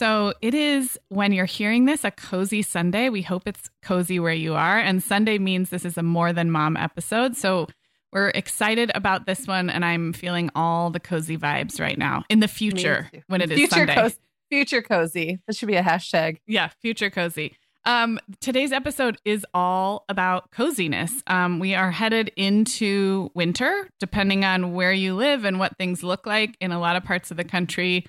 So it is when you're hearing this a cozy Sunday. We hope it's cozy where you are. And Sunday means this is a more than mom episode. So we're excited about this one, and I'm feeling all the cozy vibes right now in the future when it is future Sunday. Cozy, future cozy. This should be a hashtag. Yeah, future cozy. Um, today's episode is all about coziness. Um, we are headed into winter, depending on where you live and what things look like in a lot of parts of the country.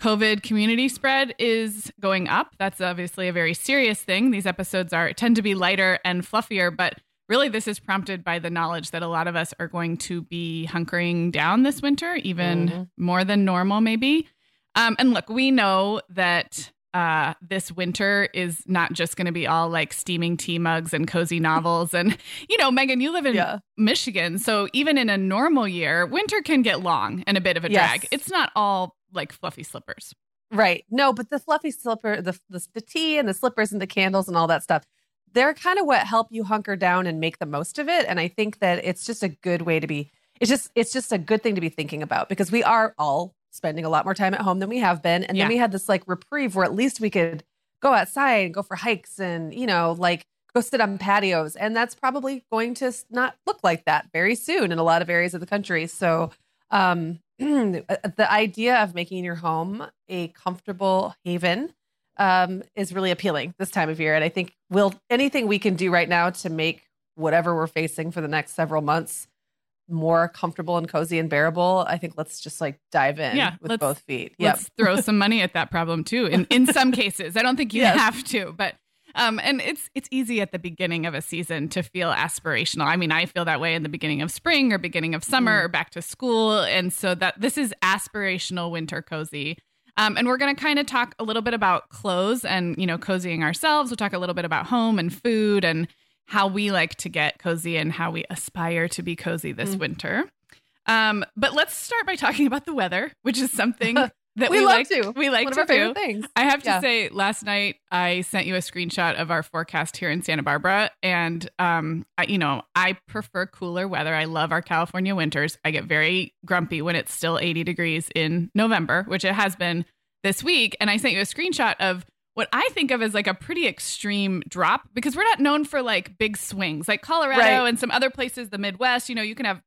COVID community spread is going up. That's obviously a very serious thing. These episodes are tend to be lighter and fluffier, but really this is prompted by the knowledge that a lot of us are going to be hunkering down this winter, even Mhm. more than normal, maybe. Um, and look, we know that uh, this winter is not just going to be all like steaming tea mugs and cozy novels. And, you know, Meagan, you live in Yeah. Michigan. So even in a normal year, winter can get long and a bit of a Yes. drag. It's not all like fluffy slippers. Right. No, but the fluffy slipper, the, the the tea and the slippers and the candles and all that stuff, they're kind of what help you hunker down and make the most of it. And I think that it's just a good way to be. It's just it's just a good thing to be thinking about because we are all spending a lot more time at home than we have been, and Yeah. then we had this like reprieve where at least we could go outside and go for hikes and you know like go sit on patios, and that's probably going to not look like that very soon in a lot of areas of the country. So um the idea of making your home a comfortable haven um, is really appealing this time of year. And I think will anything we can do right now to make whatever we're facing for the next several months more comfortable and cozy and bearable, I think let's just like dive in Yeah, with both feet. Yep. Let's throw some money at that problem too. In in some cases, I don't think you Yes. have to, but um, and it's it's easy at the beginning of a season to feel aspirational. I mean, I feel that way in the beginning of spring or beginning of summer Mm. or back to school, and so that this is aspirational winter cozy. Um, and we're going to kind of talk a little bit about clothes and you know cozying ourselves. We'll talk a little bit about home and food and how we like to get cozy and how we aspire to be cozy this Mm. winter. Um, but let's start by talking about the weather, which is something that we, we, love like to. We like One of to our favorite do. things. I have to Yeah. say, last night I sent you a screenshot of our forecast here in Santa Barbara, and um, I, you know, I prefer cooler weather. I love our California winters. I get very grumpy when it's still 80 degrees in November, which it has been this week. And I sent you a screenshot of what I think of as like a pretty extreme drop because we're not known for like big swings, like Colorado Right. and some other places, the Midwest. You know, you can have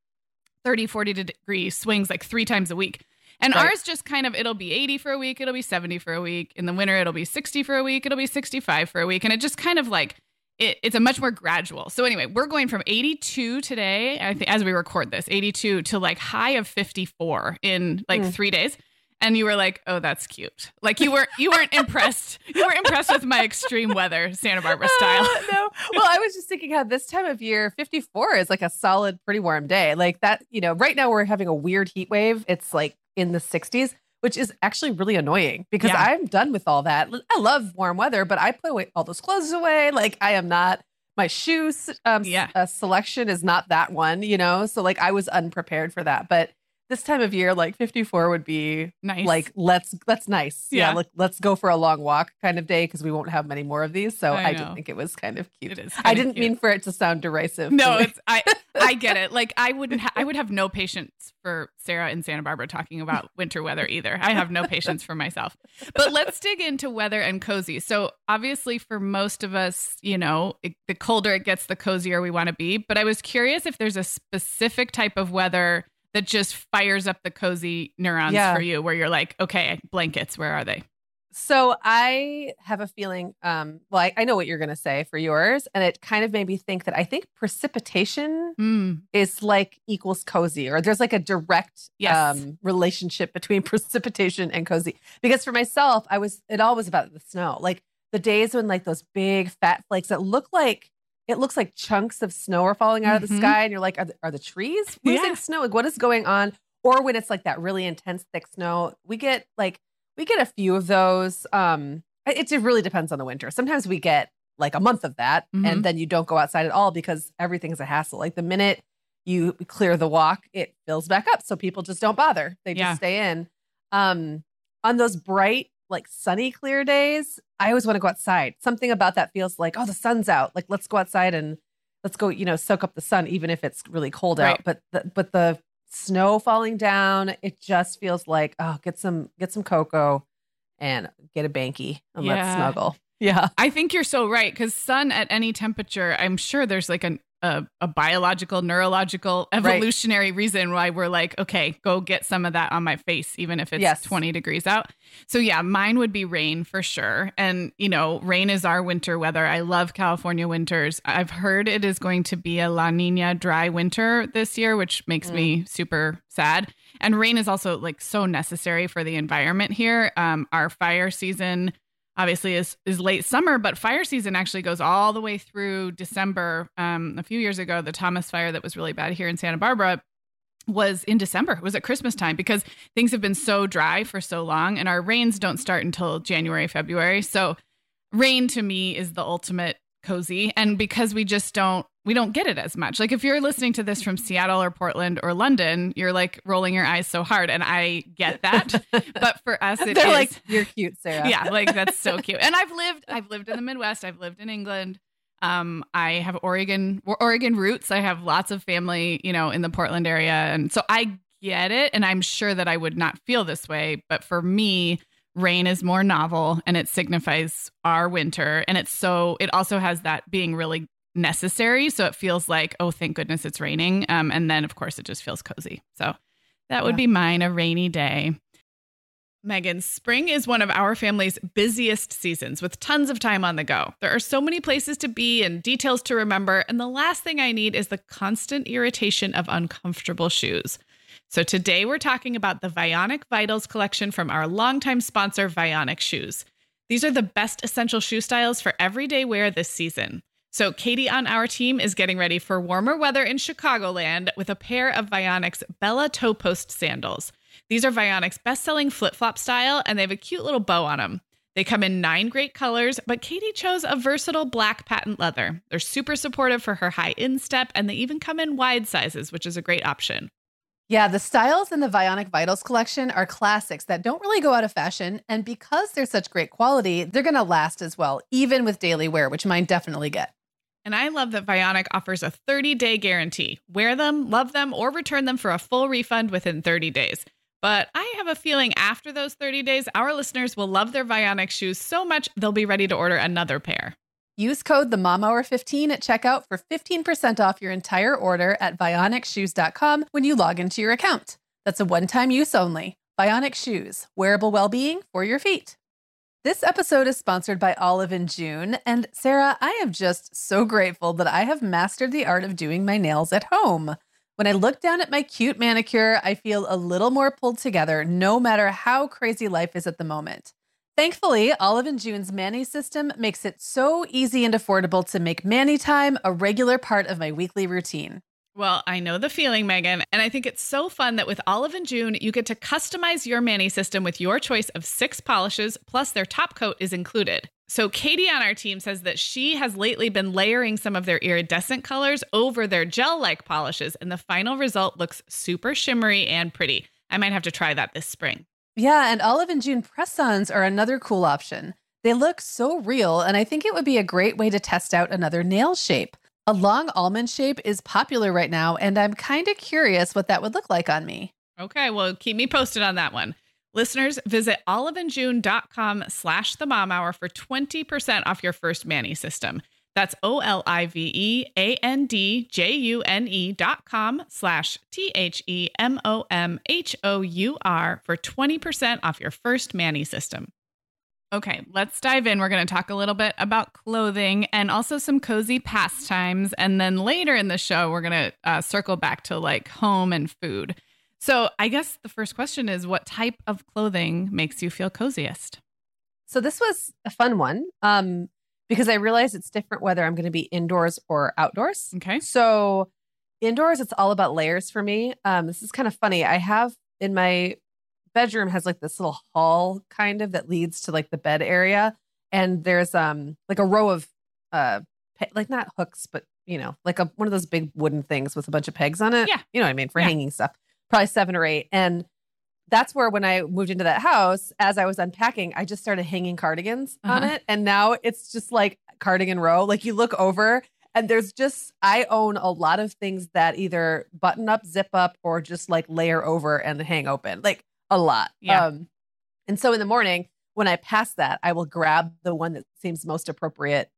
30, 40 degree swings like three times a week. And Right. ours just kind of, it'll be 80 for a week, it'll be 70 for a week. In the winter, it'll be 60 for a week, it'll be 65 for a week. And it just kind of like, it, it's a much more gradual. So anyway, we're going from 82 today, I think as we record this, 82 to like high of 54 in like Mm. three days. And you were like, "Oh, that's cute." Like you were you weren't impressed. You were impressed with my extreme weather, Santa Barbara style. Uh, no. Well, I was just thinking how this time of year, 54 is like a solid, pretty warm day. Like that, you know, right now we're having a weird heat wave. It's like in the 60s. which is actually really annoying because Yeah. I'm done with all that. I love warm weather, but I put away all those clothes away. Like I am not. My shoes um, Yeah. uh, selection is not that one, you know. So like I was unprepared for that, but this time of year, like 54 would be Nice. like let's that's nice yeah, Yeah. let, let's go for a long walk kind of day because we won't have many more of these so I i, did think it was kind of cute i didn't cute. mean for it to sound derisive No, it's I I get it. Like I wouldn't ha- I would have no patience for Sarah in Santa Barbara talking about winter weather either. I have no patience for myself. But let's dig into weather and cozy. So obviously for most of us, you know, it, the colder it gets the cozier we want to be, but I was curious if there's a specific type of weather that just fires up the cozy neurons Yeah. for you where you're like, okay, blankets, where are they? So i have a feeling um well I, I know what you're going to say for yours and it kind of made me think that i think precipitation Mm, is like equals cozy or there's like a direct Yes. um relationship between precipitation and cozy because for myself i was it all was about the snow like the days when like those big fat flakes that look like it looks like chunks of snow are falling out of the Mhm. sky and you're like are the, are the trees losing Yeah. snow like what is going on or when it's like that really intense thick snow we get like we get a few of those um it, it just really depends on the winter. Sometimes we get like a month of that Mhm. and then you don't go outside at all because everything's a hassle. Like the minute you clear the walk it fills back up so people just don't bother. They just Yeah. stay in. Um on those bright like sunny clear days i always want to go outside. Something about that feels like oh the sun's out. Like let's go outside and let's go you know soak up the sun even if it's really cold Right. out but the, but the snow falling down it just feels like oh get some get some cocoa and get a banky and let's snuggle. Yeah. I think you're so right because sun at any temperature, I'm sure there's like an, a a biological, neurological, evolutionary reason why we're like, okay, go get some of that on my face, even if it's Yes. 20 degrees out. So yeah, mine would be rain for sure. And you know, rain is our winter weather. I love California winters. I've heard it is going to be a La Nina dry winter this year, which makes me super sad. And rain is also like so necessary for the environment here. Um, our fire season obviously is is late summer, but fire season actually goes all the way through December. Um, a few years ago, the Thomas fire that was really bad here in Santa Barbara was in December. It was at Christmas time because things have been so dry for so long, and our rains don't start until January, February. So rain to me is the ultimate cozy, and because we just don't we don't get it as much. Like if you're listening to this from Seattle or Portland or London, you're like rolling your eyes so hard, and I get that. but for us, it they're is- like you're cute sarah. Yeah like that's so cute. And i've lived i've lived in the midwest i've lived in england. Um i have oregon oregon roots. I have lots of family you know in the portland area. And so i get it and i'm sure that i would not feel this way. But for me rain is more novel and it signifies our winter and it's so it also has that being really necessary so it feels like oh thank goodness it's raining um and then of course it just feels cozy so that would Yeah. be mine a rainy day Meagan, spring is one of our family's busiest seasons with tons of time on the go. There are so many places to be and details to remember, and the last thing I need is the constant irritation of uncomfortable shoes. So today we're talking about the Vionic Vitals collection from our longtime sponsor, Vionic Shoes. These are the best essential shoe styles for everyday wear this season. So Katie on our team is getting ready for warmer weather in Chicagoland with a pair of Vionic's Bella Toe Post sandals. These are Vionic's best-selling flip-flop style, and they have a cute little bow on them. They come in nine great colors, but Katie chose a versatile black patent leather. They're super supportive for her high instep, and they even come in wide sizes, which is a great option. Yeah, the styles in the Vionic Vitals collection are classics that don't really go out of fashion. And because they're such great quality, they're going to last as well, even with daily wear, which mine definitely get. And I love that Vionic offers a 30 day guarantee. Wear them, love them, or return them for a full refund within 30 days. But I have a feeling after those 30 days, our listeners will love their Vionic shoes so much they'll be ready to order another pair. Use code the Mom Hour 15 at checkout for 15% off your entire order at vionicshoes.com when you log into your account. That's a one-time use only. Vionic Shoes, wearable well-being for your feet. This episode is sponsored by Olive and June, and Sarah, I am just so grateful that I have mastered the art of doing my nails at home. When I look down at my cute manicure, I feel a little more pulled together no matter how crazy life is at the moment. Thankfully, Olive and June's Mani system makes it so easy and affordable to make Mani time a regular part of my weekly routine. Well, I know the feeling, Meagan. And I think it's so fun that with Olive and June, you get to customize your Manny system with your choice of six polishes, plus their top coat is included. So, Katie on our team says that she has lately been layering some of their iridescent colors over their gel like polishes, and the final result looks super shimmery and pretty. I might have to try that this spring. Yeah, and Olive and June press ons are another cool option. They look so real, and I think it would be a great way to test out another nail shape. A long almond shape is popular right now, and I'm kind of curious what that would look like on me. Okay, well, keep me posted on that one. Listeners, visit oliveandjune.com slash the mom hour for 20% off your first Mani system. That's O-L-I-V-E-A-N-D-J-U-N-E dot com slash T-H-E-M-O-M-H-O-U-R for 20% off your first Mani system. Okay, let's dive in. We're going to talk a little bit about clothing and also some cozy pastimes. And then later in the show, we're going to uh, circle back to like home and food. So I guess the first question is what type of clothing makes you feel coziest? So this was a fun one um, because I realize it's different whether I'm going to be indoors or outdoors. Okay. So indoors, it's all about layers for me. Um, this is kind of funny. I have in my bedroom has like this little hall kind of that leads to like the bed area and there's um like a row of uh pe- like not hooks but you know like a one of those big wooden things with a bunch of pegs on it Yeah. you know what i mean for Yeah. hanging stuff probably seven or eight and that's where when i moved into that house as i was unpacking i just started hanging cardigans on Uh-huh. it and now it's just like cardigan row like you look over and there's just i own a lot of things that either button up zip up or just like layer over and hang open like a lot Yeah. um and so in the morning when i pass that i will grab the one that seems most appropriate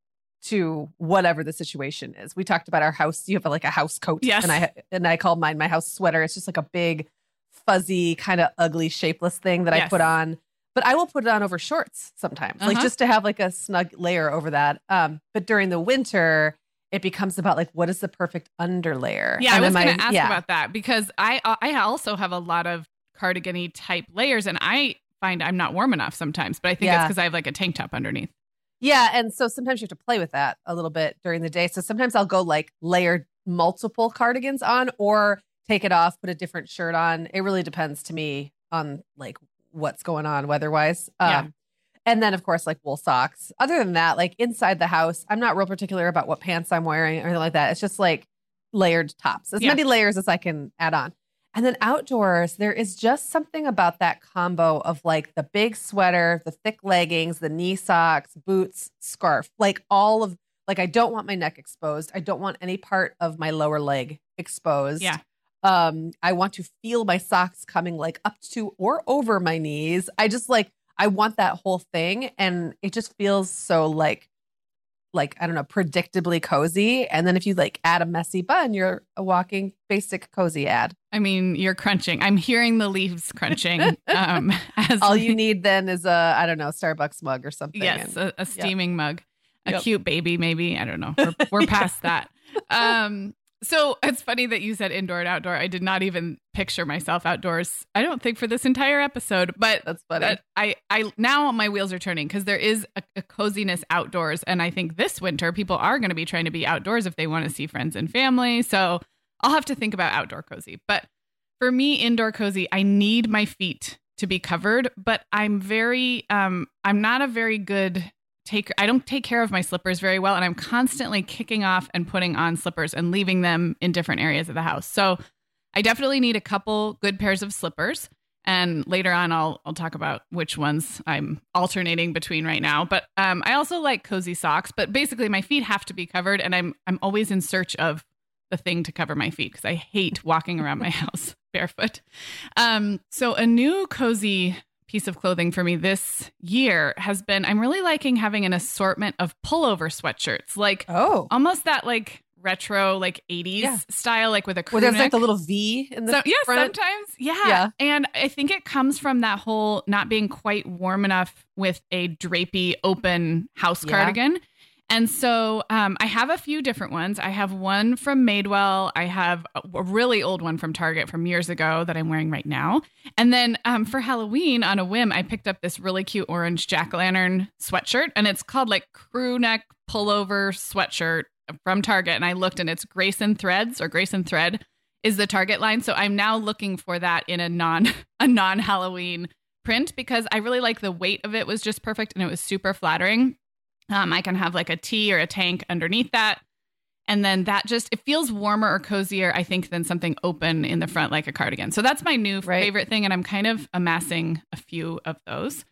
to whatever the situation is we talked about our house you have like a house coat Yes. and i and i call mine my house sweater it's just like a big fuzzy kind of ugly shapeless thing that i put on but i will put it on over shorts sometimes like Uh-huh. just to have like a snug layer over that um but during the winter it becomes about like what is the perfect underlayer Yeah, I was going to ask yeah. about that because I uh, I also have a lot of cardigan type layers and I find I'm not warm enough sometimes, but I think it's because I have like a tank top underneath. Yeah, and so sometimes you have to play with that a little bit during the day. So sometimes I'll go like layer multiple cardigans on or take it off, put a different shirt on. It really depends to me on like what's going on weather-wise. Um Yeah. and then of course like wool socks. Other than that, like inside the house, I'm not real particular about what pants I'm wearing or anything like that. It's just like layered tops. As Yeah. many layers as I can add on. And then outdoors, there is just something about that combo of like the big sweater, the thick leggings, the knee socks, boots, scarf, like all of like I don't want my neck exposed. I don't want any part of my lower leg exposed. Yeah. Um, I want to feel my socks coming like up to or over my knees. I just like I want that whole thing and it just feels so like like I don't know, predictably cozy. And then if you like add a messy bun, you're a walking basic cozy ad. I mean, you're crunching. I'm hearing the leaves crunching. um, as All you need then is a I don't know Starbucks mug or something. Yes, And- a, a steaming mug, a Yep. cute baby, maybe. I don't know. We're, we're past that. Um, so it's funny that you said indoor and outdoor. I did not even picture myself outdoors. I don't think for this entire episode, but that's funny. I, I now my wheels are turning because there is a, a coziness outdoors, and I think this winter people are going to be trying to be outdoors if they want to see friends and family. So I'll have to think about outdoor cozy. But for me, indoor cozy, I need my feet to be covered, but I'm very, um, I'm not a very good take. I don't take care of my slippers very well, and I'm constantly kicking off and putting on slippers and leaving them in different areas of the house. So I definitely need a couple good pairs of slippers. And later on, I'll I'll talk about which ones I'm alternating between right now. But um, I also like cozy socks. But basically, my feet have to be covered, and I'm I'm always in search of the thing to cover my feet because I hate walking around my house barefoot. Um, so a new cozy piece of clothing for me this year has been I'm really liking having an assortment of pullover sweatshirts, like oh, almost that like retro like 80s Yeah. style, like with a crew well, there's like the little V in the So yeah, front. sometimes yeah. Yeah. And I think it comes from that whole not being quite warm enough with a drapey open house Yeah. cardigan. And so um, I have a few different ones. I have one from Madewell. I have a really old one from Target from years ago that I'm wearing right now. And then um, for Halloween, on a whim, I picked up this really cute orange jack o' lantern sweatshirt, and it's called like crew neck pullover sweatshirt from Target, and I looked, and it's Grayson Threads or Grayson Thread is the Target line. So I'm now looking for that in a non a non Halloween print because I really like the weight of it was just perfect and it was super flattering. Um, I can have like a tee or a tank underneath that. And then that just it feels warmer or cozier, I think, than something open in the front like a cardigan. So that's my new right. favorite thing, and I'm kind of amassing a few of those.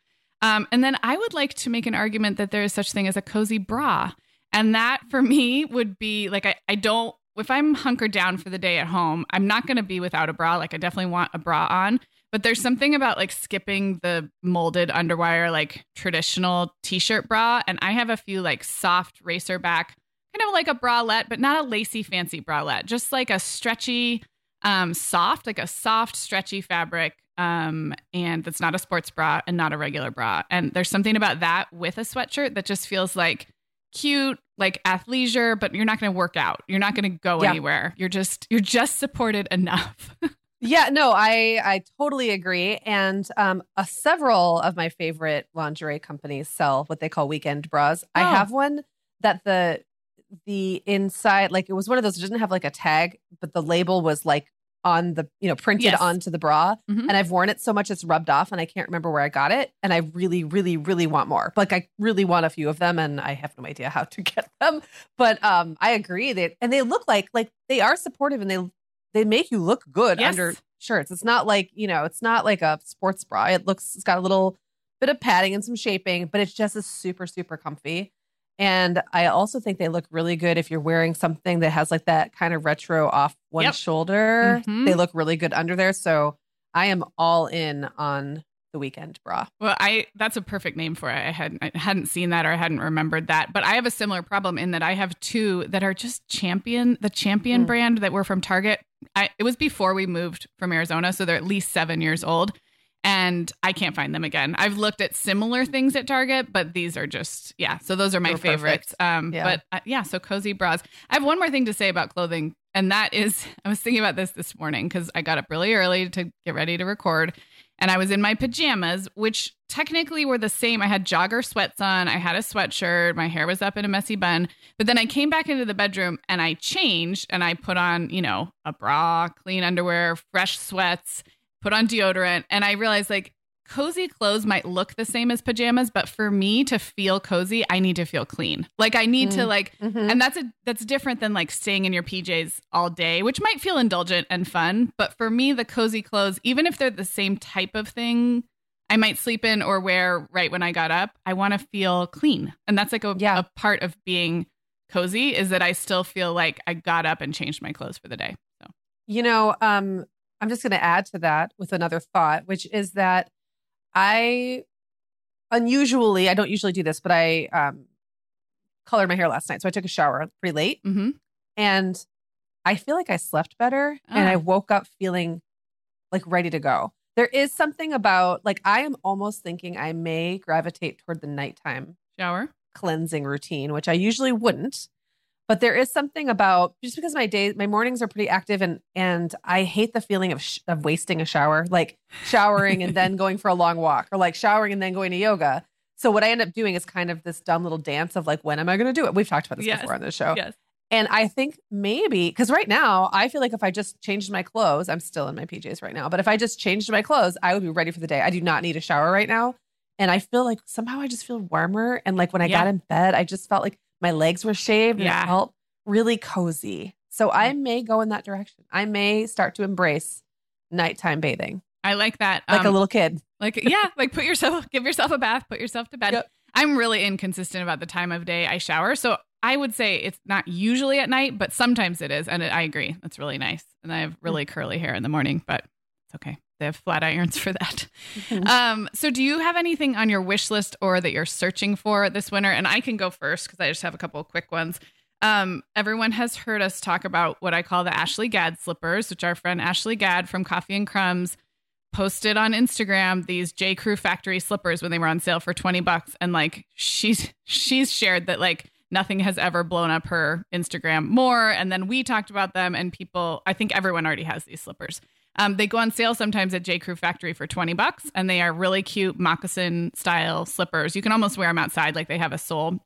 Um, and then I would like to make an argument that there is such thing as a cozy bra. And that for me would be like I, I don't if I'm hunkered down for the day at home, I'm not going to be without a bra. Like I definitely want a bra on, but there's something about like skipping the molded underwire like traditional t-shirt bra and I have a few like soft racer back kind of like a bralette, but not a lacy fancy bralette, just like a stretchy um soft, like a soft stretchy fabric um and that's not a sports bra and not a regular bra. And there's something about that with a sweatshirt that just feels like cute, like athleisure, but you're not going to work out. You're not going to go yeah. anywhere. You're just you're just supported enough. yeah, no, I I totally agree. And um, uh, several of my favorite lingerie companies sell what they call weekend bras. Oh. I have one that the the inside like it was one of those that didn't have like a tag, but the label was like on the you know printed yes. onto the bra mm-hmm. and i've worn it so much it's rubbed off and i can't remember where i got it and i really really really want more like i really want a few of them and i have no idea how to get them but um i agree that and they look like like they are supportive and they they make you look good yes. under shirts it's not like you know it's not like a sports bra it looks it's got a little bit of padding and some shaping but it's just a super super comfy and I also think they look really good if you're wearing something that has like that kind of retro off one yep. shoulder. Mm-hmm. They look really good under there. So I am all in on the weekend bra. Well, I that's a perfect name for it. I hadn't I hadn't seen that or I hadn't remembered that. But I have a similar problem in that I have two that are just champion, the champion mm. brand that were from Target. I, it was before we moved from Arizona, so they're at least seven years old and I can't find them again. I've looked at similar things at Target, but these are just yeah. So those are my They're favorites. Um, yeah. but uh, yeah, so cozy bras. I have one more thing to say about clothing, and that is I was thinking about this this morning because I got up really early to get ready to record, and I was in my pajamas, which technically were the same. I had jogger sweats on, I had a sweatshirt, my hair was up in a messy bun, but then I came back into the bedroom and I changed and I put on you know a bra, clean underwear, fresh sweats put on deodorant, and I realized like cozy clothes might look the same as pajamas but for me to feel cozy i need to feel clean like i need mm. to like mm-hmm. and that's a that's different than like staying in your pjs all day which might feel indulgent and fun but for me the cozy clothes even if they're the same type of thing i might sleep in or wear right when i got up i want to feel clean and that's like a, yeah. a part of being cozy is that i still feel like i got up and changed my clothes for the day so you know um I'm just going to add to that with another thought, which is that I unusually, I don't usually do this, but I um, colored my hair last night. So I took a shower pretty late. Mm-hmm. And I feel like I slept better and I ah. woke up feeling like ready to go. There is something about like I am almost thinking I may gravitate toward the nighttime shower cleansing routine, which I usually wouldn't. But there is something about just because my days, my mornings are pretty active, and and I hate the feeling of sh- of wasting a shower, like showering and then going for a long walk, or like showering and then going to yoga. So what I end up doing is kind of this dumb little dance of like, when am I going to do it? We've talked about this yes. before on the show. Yes. And I think maybe because right now I feel like if I just changed my clothes, I'm still in my PJs right now, but if I just changed my clothes, I would be ready for the day. I do not need a shower right now. And I feel like somehow I just feel warmer. And like when I yeah. got in bed, I just felt like my legs were shaved and it felt really cozy. So I mm. may go in that direction. I may start to embrace nighttime bathing. I like that. Like um, a little kid. Like, yeah, like put yourself, give yourself a bath, put yourself to bed. Yep. I'm really inconsistent about the time of day I shower. So I would say it's not usually at night, but sometimes it is. And it, I agree. That's really nice. And I have mm. really curly hair in the morning, but it's okay. They have flat irons for that. Mm-hmm. Um, so, do you have anything on your wish list or that you're searching for this winter? And I can go first because I just have a couple of quick ones. Um, everyone has heard us talk about what I call the Ashlee Gadd slippers, which our friend Ashlee Gadd from Coffee and Crumbs posted on Instagram these J. Crew factory slippers when they were on sale for 20 bucks. And like she's she's shared that like nothing has ever blown up her Instagram more. And then we talked about them and people, I think everyone already has these slippers. Um, they go on sale sometimes at J. Crew Factory for 20 bucks and they are really cute moccasin style slippers. You can almost wear them outside like they have a sole.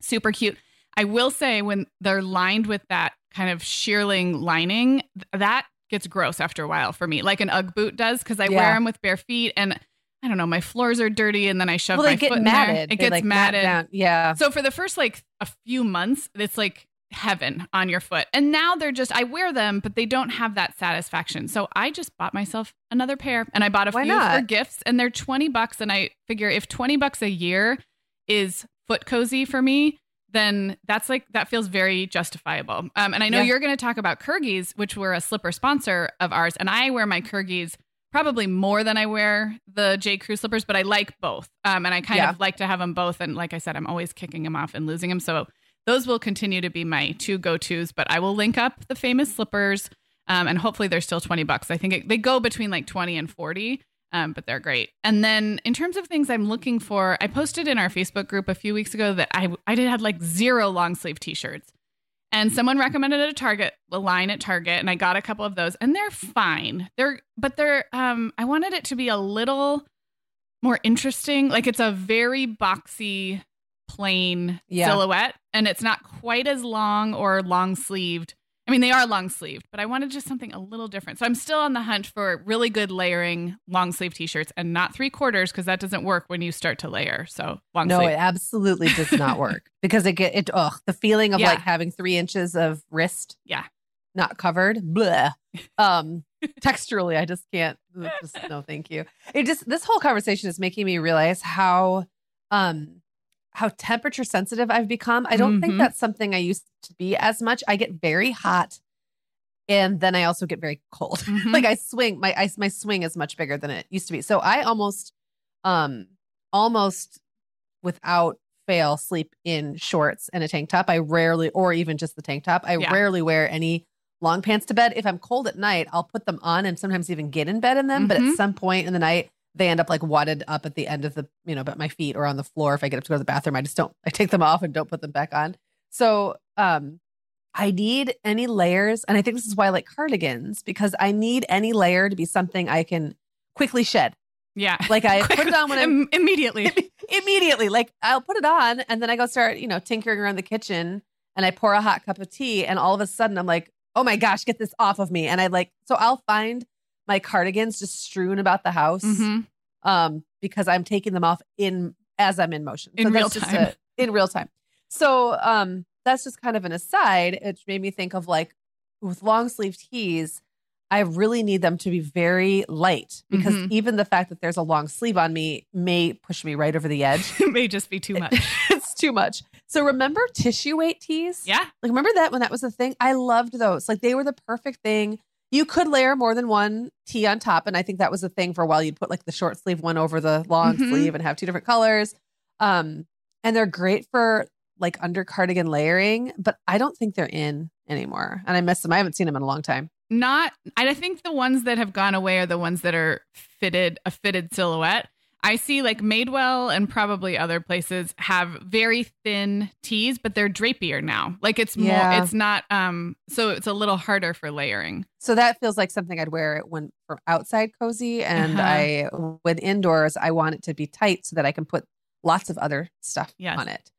Super cute. I will say when they're lined with that kind of shearling lining, that gets gross after a while for me, like an UGG boot does, because I Yeah. wear them with bare feet and I don't know, my floors are dirty and then I shove well, my foot in matted. there. It They, gets like, mat matted. Yeah. So for the first like a few months, it's like heaven on your foot. And now they're just I wear them, but they don't have that satisfaction. So I just bought myself another pair and I bought a Why few for gifts and they're 20 bucks and I figure if 20 bucks a year is foot cozy for me, then that's like that feels very justifiable. Um, and I know Yeah. you're going to talk about Kyrgies, which were a slipper sponsor of ours, and I wear my Kyrgies probably more than I wear the J Crew slippers, but I like both. Um, and I kind Yeah. of like to have them both. And like I said, I'm always kicking them off and losing them. So those will continue to be my two go tos. But I will link up the famous slippers, um, and hopefully they're still 20 bucks. I think it, they go between like 20 and 40. Um, but they're great. And then in terms of things I'm looking for, I posted in our Facebook group a few weeks ago that I I did had like zero long sleeve t-shirts. And someone recommended a Target, a line at Target, and I got a couple of those, and they're fine. They're but they're um I wanted it to be a little more interesting. Like it's a very boxy, plain Yeah. silhouette, and it's not quite as long or long sleeved. I mean, they are long sleeved, but I wanted just something a little different. So I'm still on the hunt for really good layering long sleeve t-shirts and not three quarters because that doesn't work when you start to layer. So long no, sleeve. it absolutely does not work because it get it. Ugh, the feeling of Yeah. like having three inches of wrist, Yeah. not covered. Blah. Um, texturally, I just can't. Just no, thank you. It just this whole conversation is making me realize how, um, how temperature sensitive I've become. I don't think Mhm. that's something I used to be as much. I get very hot, and then I also get very cold. Mhm. like I swing my I, my swing is much bigger than it used to be. So I almost um almost without fail sleep in shorts and a tank top. I rarely or even just the tank top. I Yeah. rarely wear any long pants to bed. If I'm cold at night, I'll put them on and sometimes even get in bed in them, but Mhm. at some point in the night they end up like wadded up at the end of the, you know, at my feet or on the floor if I get up to go to the bathroom. I just don't I take them off and don't put them back on. So, um I need any layers, and I think this is why I like cardigans because I need any layer to be something I can quickly shed. yeah. Like I put it on when I'm Im- immediately. immediately. Like I'll put it on, and then I go start, you know, tinkering around the kitchen, and I pour a hot cup of tea, and all of a sudden I'm like, oh my gosh, get this off of me! And I like, so I'll find my cardigans just strewn about the house, Mhm. um, because I'm taking them off in as I'm in motion In So real time. a- in real time. So um, that's just kind of an aside. It made me think of like with long sleeve tees. I really need them to be very light because Mhm. even the fact that there's a long sleeve on me may push me right over the edge. it may just be too much. it's too much. So remember tissue weight tees? Yeah. Like remember that when that was a thing? I loved those. Like they were the perfect thing. You could layer more than one tee on top. And I think that was a thing for a while. You'd put like the short sleeve one over the long Mhm. sleeve and have two different colors. Um, and they're great for like under cardigan layering, but I don't think they're in anymore. And I miss them. I haven't seen them in a long time. Not I think the ones that have gone away are the ones that are fitted a fitted silhouette. I see like Madewell and probably other places have very thin tees, but they're drapier now. Like it's more Yeah. it's not um so it's a little harder for layering. So that feels like something I'd wear it when from outside cozy. And Uh-huh. I, when indoors, I want it to be tight so that I can put lots of other stuff Yes. on it.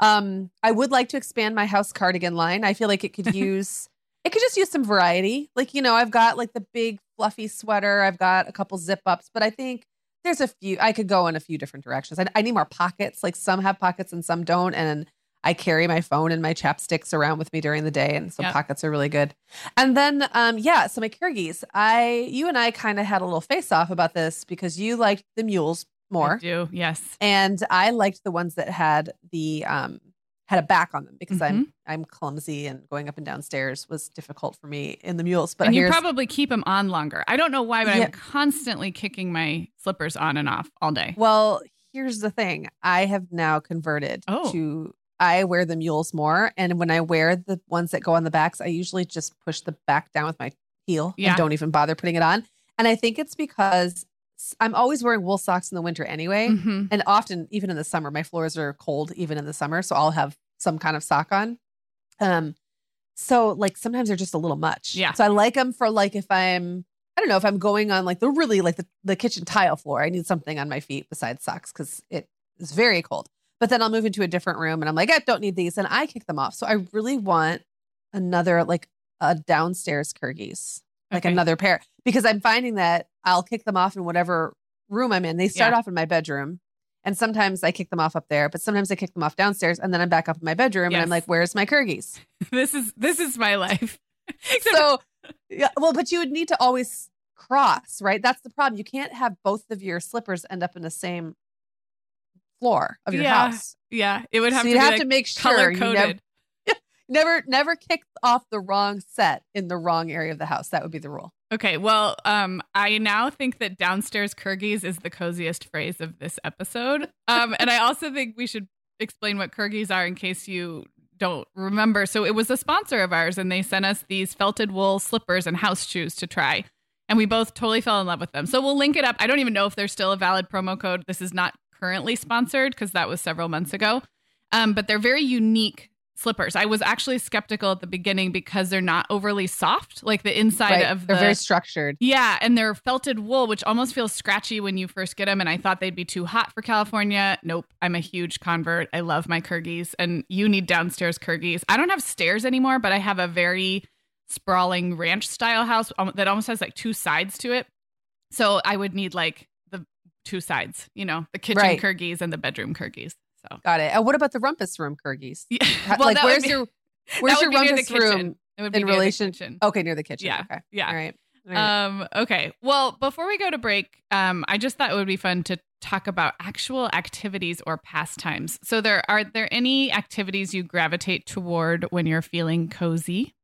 Um, I would like to expand my house cardigan line. I feel like it could use, it could just use some variety. Like, you know, I've got like the big fluffy sweater, I've got a couple zip ups, but I think there's a few, I could go in a few different directions. I, I need more pockets. Like some have pockets and some don't. And I carry my phone and my chapsticks around with me during the day. And so Yep. pockets are really good. And then, um, yeah, so my Kyrgies, I, you and I kind of had a little face off about this because you liked the mules I more, do. Yes. and I liked the ones that had the um had a back on them because I'm mm-hmm. I'm clumsy and going up and down stairs was difficult for me in the mules. But and you probably keep them on longer. I don't know why, but Yeah. I'm constantly kicking my slippers on and off all day. well, here's the thing: I have now converted Oh. to I wear the mules more, and when I wear the ones that go on the backs, I usually just push the back down with my heel Yeah. and don't even bother putting it on. And I think it's because I'm always wearing wool socks in the winter anyway. Mhm. and often even in the summer my floors are cold even in the summer so i'll have some kind of sock on um so like sometimes they're just a little much Yeah. so i like them for like if i'm i don't know if i'm going on like the really like the, the kitchen tile floor i need something on my feet besides socks because it is very cold But then I'll move into a different room and I'm like, I don't need these. And I kick them off. So I really want another, like a downstairs Kyrgies, like Okay. another pair, because I'm finding that I'll kick them off in whatever room I'm in. They start Yeah. off in my bedroom. And sometimes I kick them off up there, but sometimes I kick them off downstairs and then I'm back up in my bedroom and I'm like, where's my Kyrgies? this is this is my life. So yeah, well, but you would need to always cross, right? That's the problem. You can't have both of your slippers end up in the same floor of your Yeah, house. yeah, it would have so be have like to make color sure you never, coded. Never never kick off the wrong set in the wrong area of the house. That would be the rule. Okay, well, um, I now think that downstairs Kyrgies is the coziest phrase of this episode. Um, and I also think we should explain what Kyrgies are in case you don't remember. So it was a sponsor of ours, and they sent us these felted wool slippers and house shoes to try. And we both totally fell in love with them. So we'll link it up. I don't even know if there's still a valid promo code. This is not currently sponsored because that was several months ago. Um, but they're very unique slippers. I was actually skeptical at the beginning because they're not overly soft, like the inside Right. of They're very structured. yeah, and they're felted wool, which almost feels scratchy when you first get them. And I thought they'd be too hot for California. Nope, I'm a huge convert. I love my Kyrgies, and you need downstairs Kyrgies. I don't have stairs anymore, but I have a very sprawling ranch style house um, that almost has like two sides to it. So I would need like the two sides, you know, the kitchen Right. Kyrgies and the bedroom Kyrgies. So Got it. And what about the rumpus room Kyrgies? yeah, well, like where's be- your where's your be near the rumpus room It would be in relation? kitchen. Okay, near the kitchen. Yeah. Okay. Yeah. All right. All right. Um, okay. Well, before we go to break, um, I just thought it would be fun to talk about actual activities or pastimes. So there are there any activities you gravitate toward when you're feeling cozy?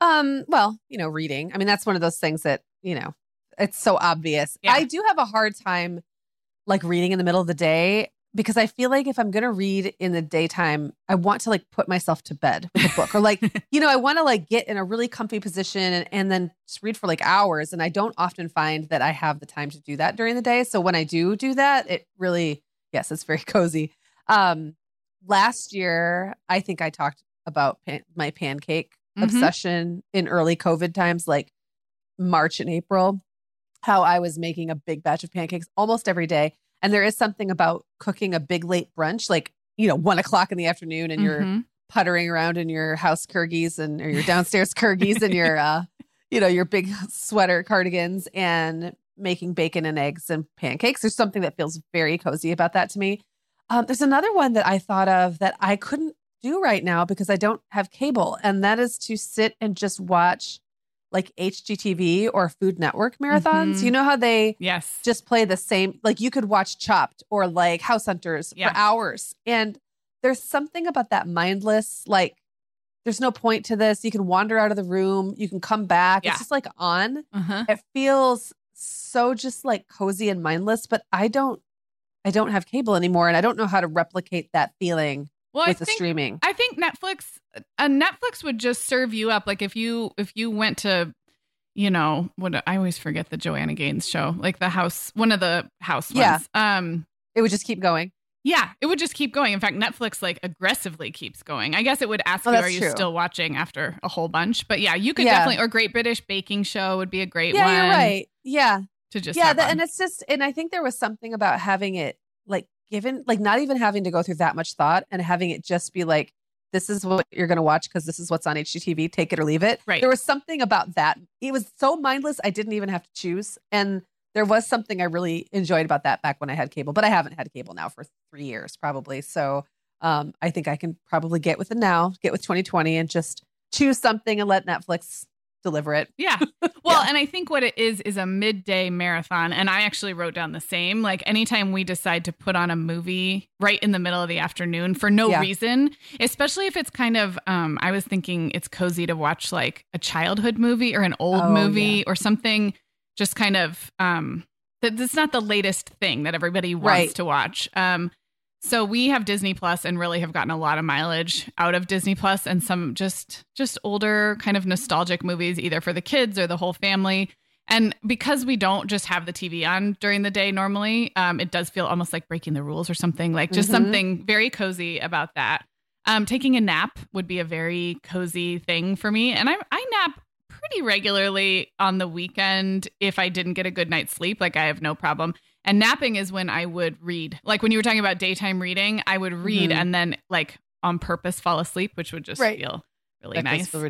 Um, well, you know, reading. I mean, that's one of those things that, you know, it's so obvious. Yeah. I do have a hard time like reading in the middle of the day because I feel like if I'm going to read in the daytime, I want to like put myself to bed with a book or like, you know, I want to like get in a really comfy position and, and then just read for like hours. And I don't often find that I have the time to do that during the day. So when I do do that, it really, yes, it's very cozy. Um, last year, I think I talked about pan- my pancake Mhm. obsession in early COVID times, like March and April, how I was making a big batch of pancakes almost every day. And there is something about cooking a big late brunch, like, you know, one o'clock in the afternoon and you're Mhm. puttering around in your house Kyrgies and or your downstairs Kyrgies and your uh you know your big sweater cardigans and making bacon and eggs and pancakes. There's something that feels very cozy about that to me. Um, there's another one that I thought of that I couldn't do right now because I don't have cable, and that is to sit and just watch like HGTV or Food Network marathons. Mhm. You know how they Yes. just play the same like you could watch chopped or like house hunters Yeah. for hours and there's something about that mindless like there's no point to this you can wander out of the room you can come back Yeah. it's just like on uh-huh. it feels so just like cozy and mindless but i don't i don't have cable anymore and i don't know how to replicate that feeling Well, with I the think streaming. I think Netflix a Netflix would just serve you up. Like if you if you went to you know what I always forget the Joanna Gaines show like the house one of the house Yeah. ones. Um it would just keep going. Yeah it would just keep going. In fact Netflix like aggressively keeps going. I guess it would ask Oh, you are you true. still watching after a whole bunch? But yeah you could Yeah. definitely or Great British Baking Show would be a great yeah one you're right. Yeah. to just yeah have that, and it's just and i think there was something about having it like given like not even having to go through that much thought and having it just be like this is what you're going to watch because this is what's on hgtv take it or leave it. Right. there was something about that. It was so mindless i didn't even have to choose. And there was something i really enjoyed about that back when i had cable but i haven't had cable now for three years probably. So um, i think i can probably get with it now get with 2020 and just choose something and let netflix deliver it Yeah. Well, and I think what it is is a midday marathon. And I actually wrote down the same. Like anytime we decide to put on a movie right in the middle of the afternoon for no Yeah. reason, especially if it's kind of, um, I was thinking it's cozy to watch like a childhood movie or an old Oh, movie or something just kind of, um, that that's not the latest thing that everybody wants Right. to watch. Um, so we have Disney Plus and really have gotten a lot of mileage out of Disney Plus and some just just older kind of nostalgic movies either for the kids or the whole family. And because we don't just have the TV on during the day normally, um, it does feel almost like breaking the rules or something, like just Mhm. something very cozy about that. Um, taking a nap would be a very cozy thing for me. And I, I nap pretty regularly on the weekend if I didn't get a good night's sleep. Like I have no problem. And napping is when I would read. Like when you were talking about daytime reading, I would read Mhm. and then like on purpose fall asleep, which would just Right. feel really That nice. feel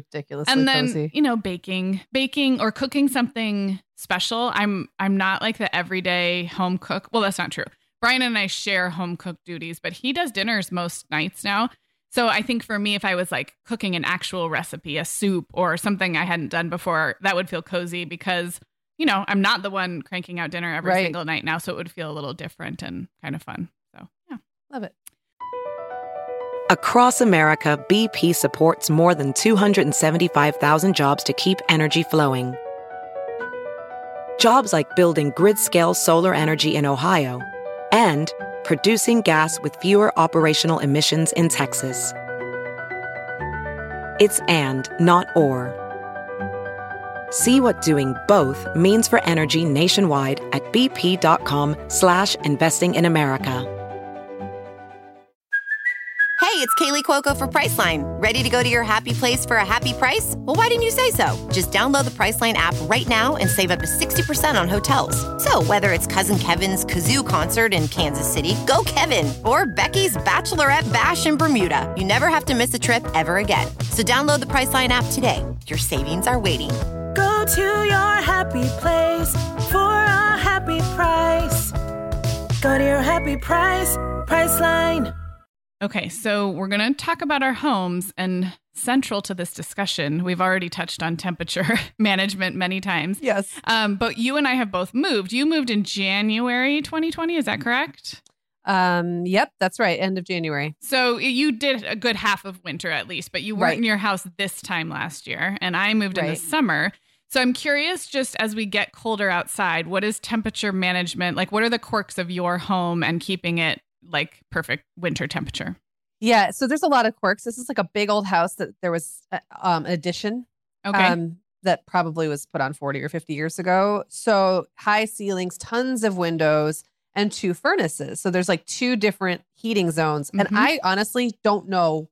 and then cozy. you know baking baking or cooking something special i'm i'm not like the everyday home cook well that's not true brian and i share home cook duties but he does dinners most nights now so i think for me if i was like cooking an actual recipe a soup or something i hadn't done before that would feel cozy because you know i'm not the one cranking out dinner every Right. single night now so it would feel a little different and kind of fun so yeah Love it. Across America, BP supports more than 275,000 jobs to keep energy flowing. Jobs like building grid scale solar energy in Ohio and producing gas with fewer operational emissions in Texas. It's and, not or. See what doing both means for energy nationwide at bp.com slash investing in America. Hey, it's Kaley Cuoco for Priceline. Ready to go to your happy place for a happy price? Well, why didn't you say so? Just download the Priceline app right now and save up to 60% on hotels. So, whether it's Cousin Kevin's Kazoo concert in Kansas City, go Kevin, or Becky's Bachelorette Bash in Bermuda, you never have to miss a trip ever again. So, download the Priceline app today. Your savings are waiting. Go to your happy place for a happy price. Go to your happy price, Priceline. Okay, so we're going to talk about our homes and central to this discussion, we've already touched on temperature management many times. Yes. Um, but you and I have both moved. You moved in January 2020, is that correct? Um, yep, that's right. End of January. So you did a good half of winter at least, but you weren't Right. in your house this time last year, and I moved in the summer. So I'm curious, just as we get colder outside, what is temperature management like? What are the quirks of your home and keeping it like perfect winter temperature? Yeah, so there's a lot of quirks. This is like a big old house that there was uh, um, an addition Okay. um, that probably was put on 40 or 50 years ago. So high ceilings, tons of windows, and two furnaces. So there's like two different heating zones. And Mhm. I honestly don't know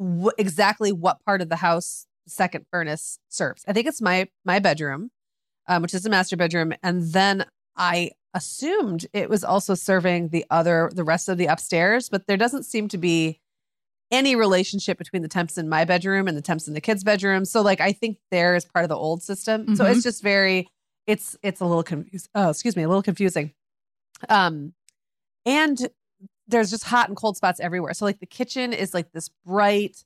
wh- exactly what part of the house second furnace serves. I think it's my my bedroom, um, which is a master bedroom, and then I assumed it was also serving the other the rest of the upstairs, but there doesn't seem to be any relationship between the temps in my bedroom and the temps in the kids' bedroom. So like I think there is part of the old system. So Mhm. it's just very it's it's a little confused. Oh, excuse me, a little confusing. Um and there's just hot and cold spots everywhere. So like the kitchen is like this bright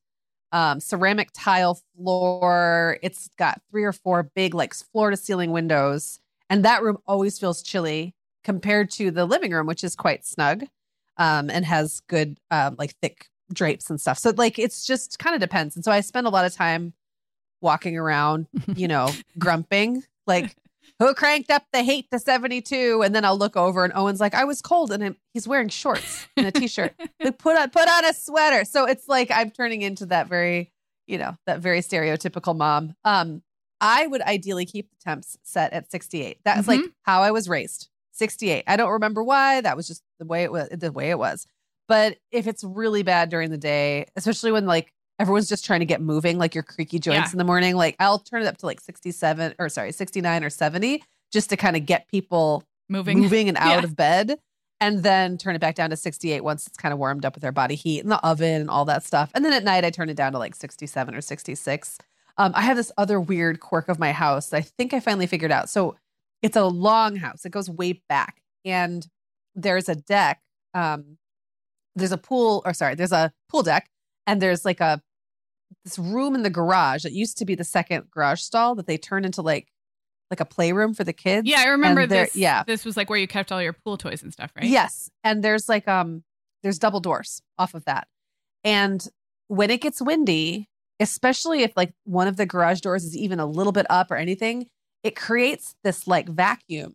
um ceramic tile floor. It's got three or four big like floor to ceiling windows and that room always feels chilly compared to the living room which is quite snug um and has good um like thick drapes and stuff. So like it's just kind of depends. And so I spend a lot of time walking around, you know, grumping like who cranked up the hate to 72 and then I'll look over and Owen's like I was cold and I'm- he's wearing shorts and a t-shirt. like put on put on a sweater. So it's like I'm turning into that very, you know, that very stereotypical mom. Um I would ideally keep the temps set at 68. That's like how I was raised. 68. I don't remember why. That was just the way it was the way it was. But if it's really bad during the day, especially when like everyone's just trying to get moving, like your creaky joints Yeah. in the morning, like I'll turn it up to like 67 or sorry, 69 or 70 just to kind of get people Moving. moving and out Yeah. of bed and then turn it back down to 68 once it's kind of warmed up with their body heat and the oven and all that stuff. And then at night I turn it down to like 67 or 66. Um, I have this other weird quirk of my house that I think I finally figured out. So it's a long house. It goes way back and there's a deck. Um, there's a pool or sorry, there's a pool deck and there's like a this room in the garage that used to be the second garage stall that they turned into like like a playroom for the kids. Yeah, I remember this. Yeah. This was like where you kept all your pool toys and stuff, right? Yes. And there's like um there's double doors off of that. And when it gets windy, especially if like one of the garage doors is even a little bit up or anything, it creates this like vacuum.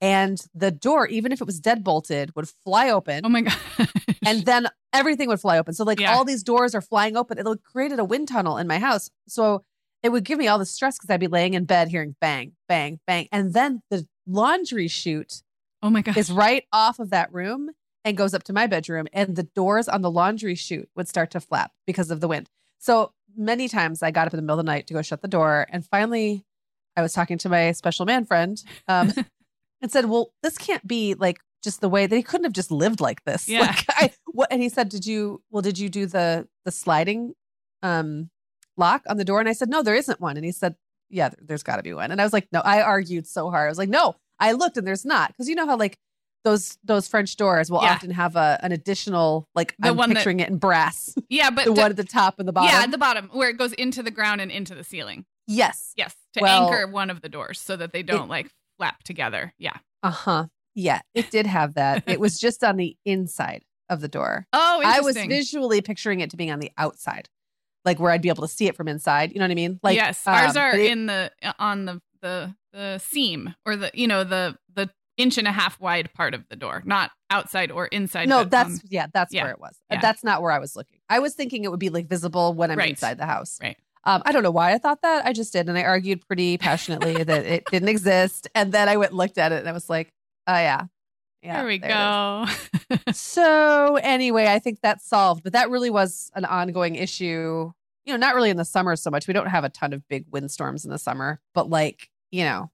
And the door, even if it was dead bolted, would fly open Oh my god. and then everything would fly open. So like Yeah. all these doors are flying open. It created a wind tunnel in my house. So it would give me all the stress because I'd be laying in bed hearing bang, bang, bang. And then the laundry chute oh my god. is right off of that room and goes up to my bedroom. And the doors on the laundry chute would start to flap because of the wind. So many times I got up in the middle of the night to go shut the door. And finally, I was talking to my special man friend. Um, and said, "Well, this can't be like just the way that he couldn't have just lived like this." Yeah. Like, I, what? And he said, "Did you? Well, did you do the the sliding um lock on the door?" And I said, "No, there isn't one." And he said, "Yeah, there- there's got to be one." And I was like, "No." I argued so hard. I was like, "No." I looked and there's not because you know how like those those French doors will Yeah. often have a an additional like The I'm one that- picturing it in brass, Yeah, but the the- one at the top and the bottom. yeah, at the bottom where it goes into the ground and into the ceiling. yes. Yes, to Well- anchor one of the doors so that they don't like flap together. Yeah. Uh huh. Yeah, it did have that. it was just on the inside of the door. Oh, I was visually picturing it to being on the outside, like where I'd be able to see it from inside. You know what I mean? Like yes, ours um, are it- in the uh, on the the the seam or the you know the the inch and a half wide part of the door, not outside or inside. no, that's on- yeah, that's yeah, where it was. Uh, yeah. That's not where I was looking. I was thinking it would be like visible when I'm Right. inside the house. Right. Um, I don't know why I thought that. I just did, and I argued pretty passionately that it didn't exist. And then I went and looked at it, and I was like, "Oh yeah, yeah." there we is. go. So anyway, I think that's solved, but that really was an ongoing issue. You know, not really in the summer so much. We don't have a ton of big windstorms in the summer, but like, you know,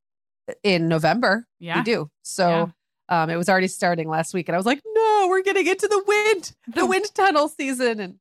in November, yeah. we do. So um it was already starting last week and I was like, "No, we're getting into the wind, the wind tunnel season." And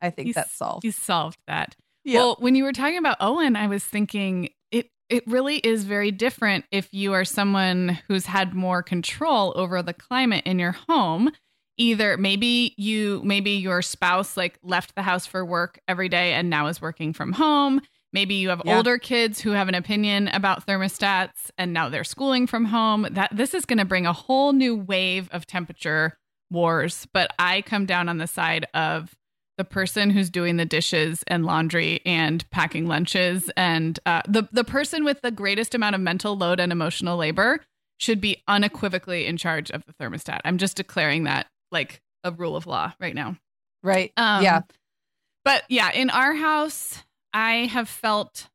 I think He's- that's solved. You solved that. Yeah. Well, when you were talking about Owen, I was thinking it it really is very different if you are someone who's had more control over the climate in your home. Either maybe you maybe your spouse like left the house for work every day and now is working from home. Maybe you have Yeah. older kids who have an opinion about thermostats and now they're schooling from home. That this is going to bring a whole new wave of temperature wars, but I come down on the side of the person who's doing the dishes and laundry and packing lunches and uh, the the person with the greatest amount of mental load and emotional labor should be unequivocally in charge of the thermostat. I'm just declaring that like a rule of law right now. right. Um, yeah. But yeah, in our house, I have felt,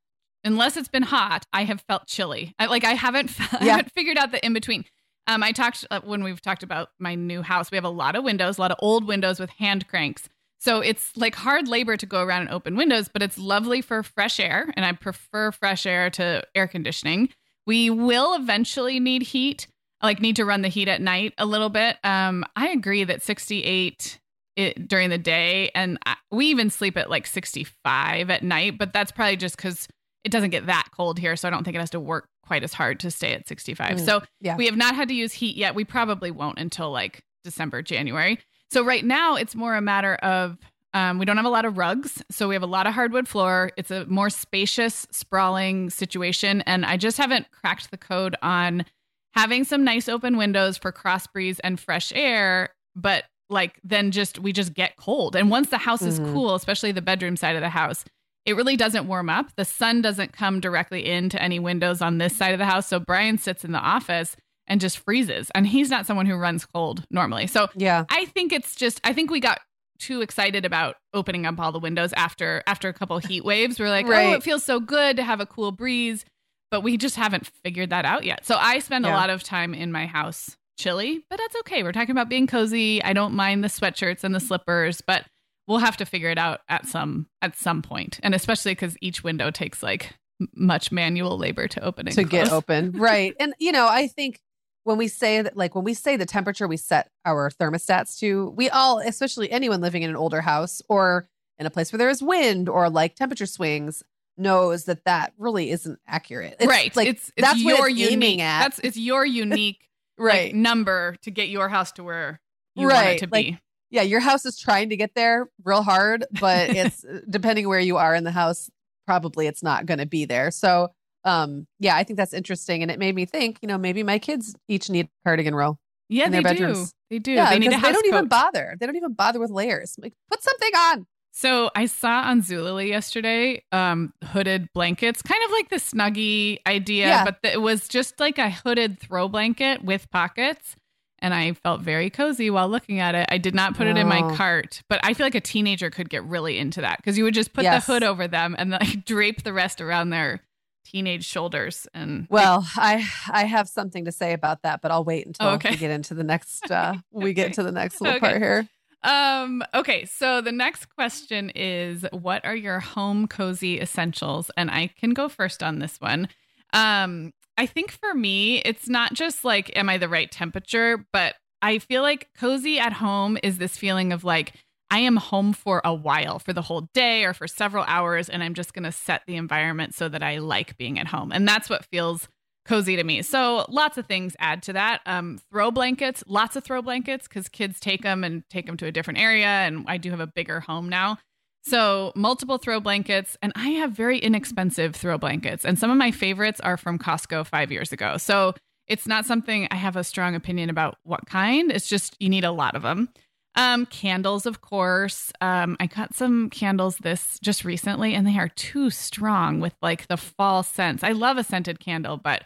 unless it's been hot, I have felt chilly. I, like I haven't, I Yeah. haven't figured out the in between. Um, I talked uh, when we've talked about my new house. We have a lot of windows, a lot of old windows with hand cranks. So it's like hard labor to go around and open windows, but it's lovely for fresh air, and I prefer fresh air to air conditioning. We will eventually need heat, like need to run the heat at night a little bit. Um, I agree that 68 it, during the day, and I, we even sleep at like 65 at night, but that's probably just because it doesn't get that cold here, so I don't think it has to work quite as hard to stay at 65. Mm, so yeah. we have not had to use heat yet. We probably won't until like December, January. So right now, it's more a matter of um, we don't have a lot of rugs, so we have a lot of hardwood floor. It's a more spacious, sprawling situation, and I just haven't cracked the code on having some nice open windows for cross breeze and fresh air, but like then just we just get cold. And once the house is Mhm. cool, especially the bedroom side of the house, it really doesn't warm up. The sun doesn't come directly into any windows on this side of the house. So Brian sits in the office and just freezes. And he's not someone who runs cold normally. So Yeah. I think it's just I think we got too excited about opening up all the windows after after a couple heat waves. We're like, oh, it feels so good to have a cool breeze, but we just haven't figured that out yet. So I spend a lot of time in my house chilly, but that's okay. We're talking about being cozy. I don't mind the sweatshirts and the slippers, but we'll have to figure it out at some at some point. And especially cuz each window takes like much manual labor to open to get close. open. Right. And you know, I think when we say that like when we say the temperature we set our thermostats to, we all, especially anyone living in an older house or in a place where there is wind or like temperature swings, knows that that really isn't accurate. It's right. Like it's, it's that's what your it's unique aiming at. That's it's your unique right. like, number to get your house to where you want it Right, to like, be. yeah, your house is trying to get there real hard, but it's depending where you are in the house, probably it's not going to be there. So, um, yeah, I think that's interesting, and it made me think. You know, maybe my kids each need a cardigan row. Yeah, in they their do. They do. Yeah, they need a house they don't even bother. They don't even bother with layers. Like, put something on. So I saw on Zulily yesterday um, hooded blankets, kind of like the Snuggie idea, Yeah. but it was just like a hooded throw blanket with pockets. And I felt very cozy while looking at it. I did not put it in my Oh. cart, but I feel like a teenager could get really into that because you would just put Yes. the hood over them and like drape the rest around their teenage shoulders. And Well, I I have something to say about that, but I'll wait until Oh, okay. we get into the next. Uh, we Okay. get to the next little Okay. part here. Um, okay, so the next question is what are your home cozy essentials? And I can go first on this one. Um, I think for me, it's not just like, am I the right temperature, but I feel like cozy at home is this feeling of like, I am home for a while, for the whole day or for several hours, and I'm just going to set the environment so that I like being at home. And that's what feels cozy to me. So lots of things add to that. Um, throw blankets, lots of throw blankets because kids take them and take them to a different area. And I do have a bigger home now. So multiple throw blankets, and I have very inexpensive throw blankets. And some of my favorites are from Costco five years ago. So it's not something I have a strong opinion about what kind. It's just you need a lot of them. Um, candles, of course. Um, I got some candles this just recently, and they are too strong with like the fall scents. I love a scented candle, but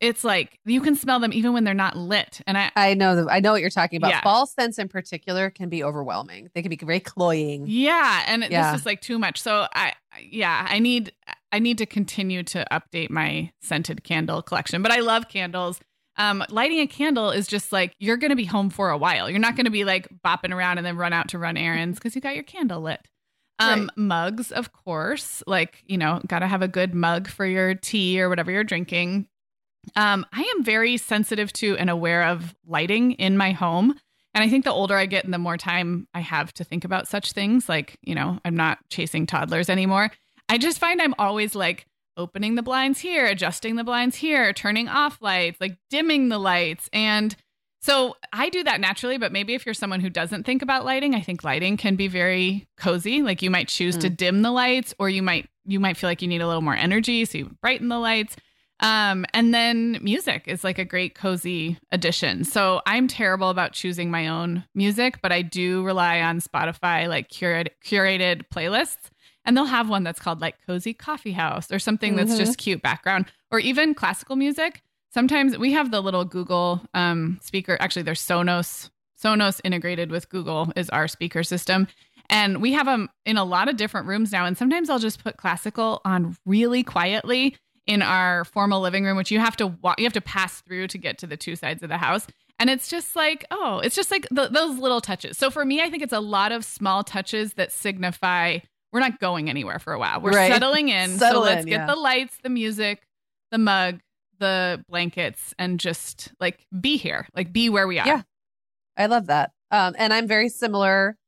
it's like you can smell them even when they're not lit. And I, I know, I know what you're talking about. Yeah. Fall scents in particular can be overwhelming. They can be very cloying. yeah, and Yeah. this is like too much. So I, yeah, I need, I need to continue to update my scented candle collection. But I love candles. Um, lighting a candle is just like you're going to be home for a while. You're not going to be like bopping around and then run out to run errands because you got your candle lit. Um, mugs, of course, like you know, got to have a good mug for your tea or whatever you're drinking. Um, I am very sensitive to and aware of lighting in my home. And I think the older I get and the more time I have to think about such things, like, you know, I'm not chasing toddlers anymore. I just find I'm always like opening the blinds here, adjusting the blinds here, turning off lights, like dimming the lights. And so I do that naturally, but maybe if you're someone who doesn't think about lighting, I think lighting can be very cozy. Like you might choose to dim the lights or you might you might feel like you need a little more energy, so you brighten the lights. Um, and then music is like a great cozy addition. So I'm terrible about choosing my own music, but I do rely on Spotify like curate, curated playlists. And they'll have one that's called like Cozy Coffee House or something that's just cute background, or even classical music. Sometimes we have the little Google um, speaker. Actually, there's Sonos. Sonos integrated with Google is our speaker system. And we have them in a lot of different rooms now. And sometimes I'll just put classical on really quietly in our formal living room, which you have to walk, you have to pass through to get to the two sides of the house. And it's just like, oh, it's just like th those little touches. So for me, I think it's a lot of small touches that signify we're not going anywhere for a while. We're Right. settling in. Settle so let's in, get yeah. the lights, the music, the mug, the blankets, and just like be here, like be where we are. Yeah. I love that. Um, and I'm very similar,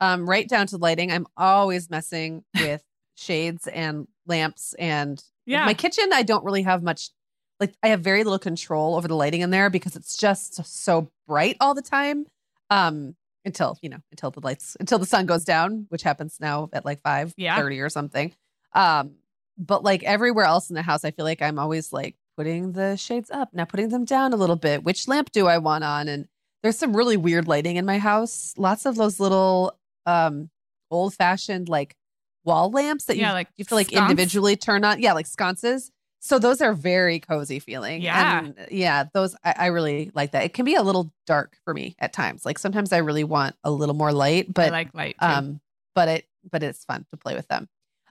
um, right down to lighting. I'm always messing with shades and lamps and Yeah. my kitchen. I don't really have much. Like I have very little control over the lighting in there because it's just so bright all the time. Um, until you know, until the lights, until the sun goes down, which happens now at like five Yeah. thirty or something. Um, but like everywhere else in the house, I feel like I'm always like putting the shades up, now putting them down a little bit. Which lamp do I want on? And there's some really weird lighting in my house. Lots of those little um old fashioned like wall lamps that Yeah, you, like you feel like sconce? individually turn on. Yeah, like sconces. So those are very cozy feeling. Yeah. And yeah, those I, I really like that. It can be a little dark for me at times. Like sometimes I really want a little more light, but I like light. Too. um, but it but it's fun to play with them.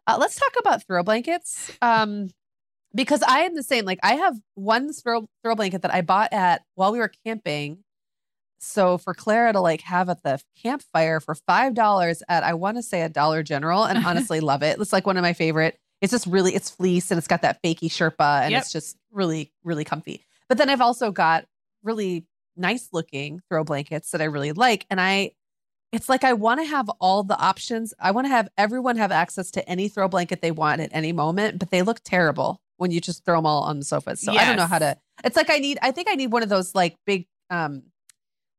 Uh, let's talk about throw blankets. Um, because I am the same. Like I have one throw throw blanket that I bought at while we were camping. So for Clara to like have at the campfire for five dollars at I want to say a Dollar General, and honestly love it. It's like one of my favorite. It's just really it's fleece and it's got that fakey Sherpa, and Yep. it's just really really comfy. But then I've also got really nice looking throw blankets that I really like, and I it's like I want to have all the options. I want to have everyone have access to any throw blanket they want at any moment, but they look terrible when you just throw them all on the sofa. So I don't know how to. It's like I need. I think I need one of those like big, um,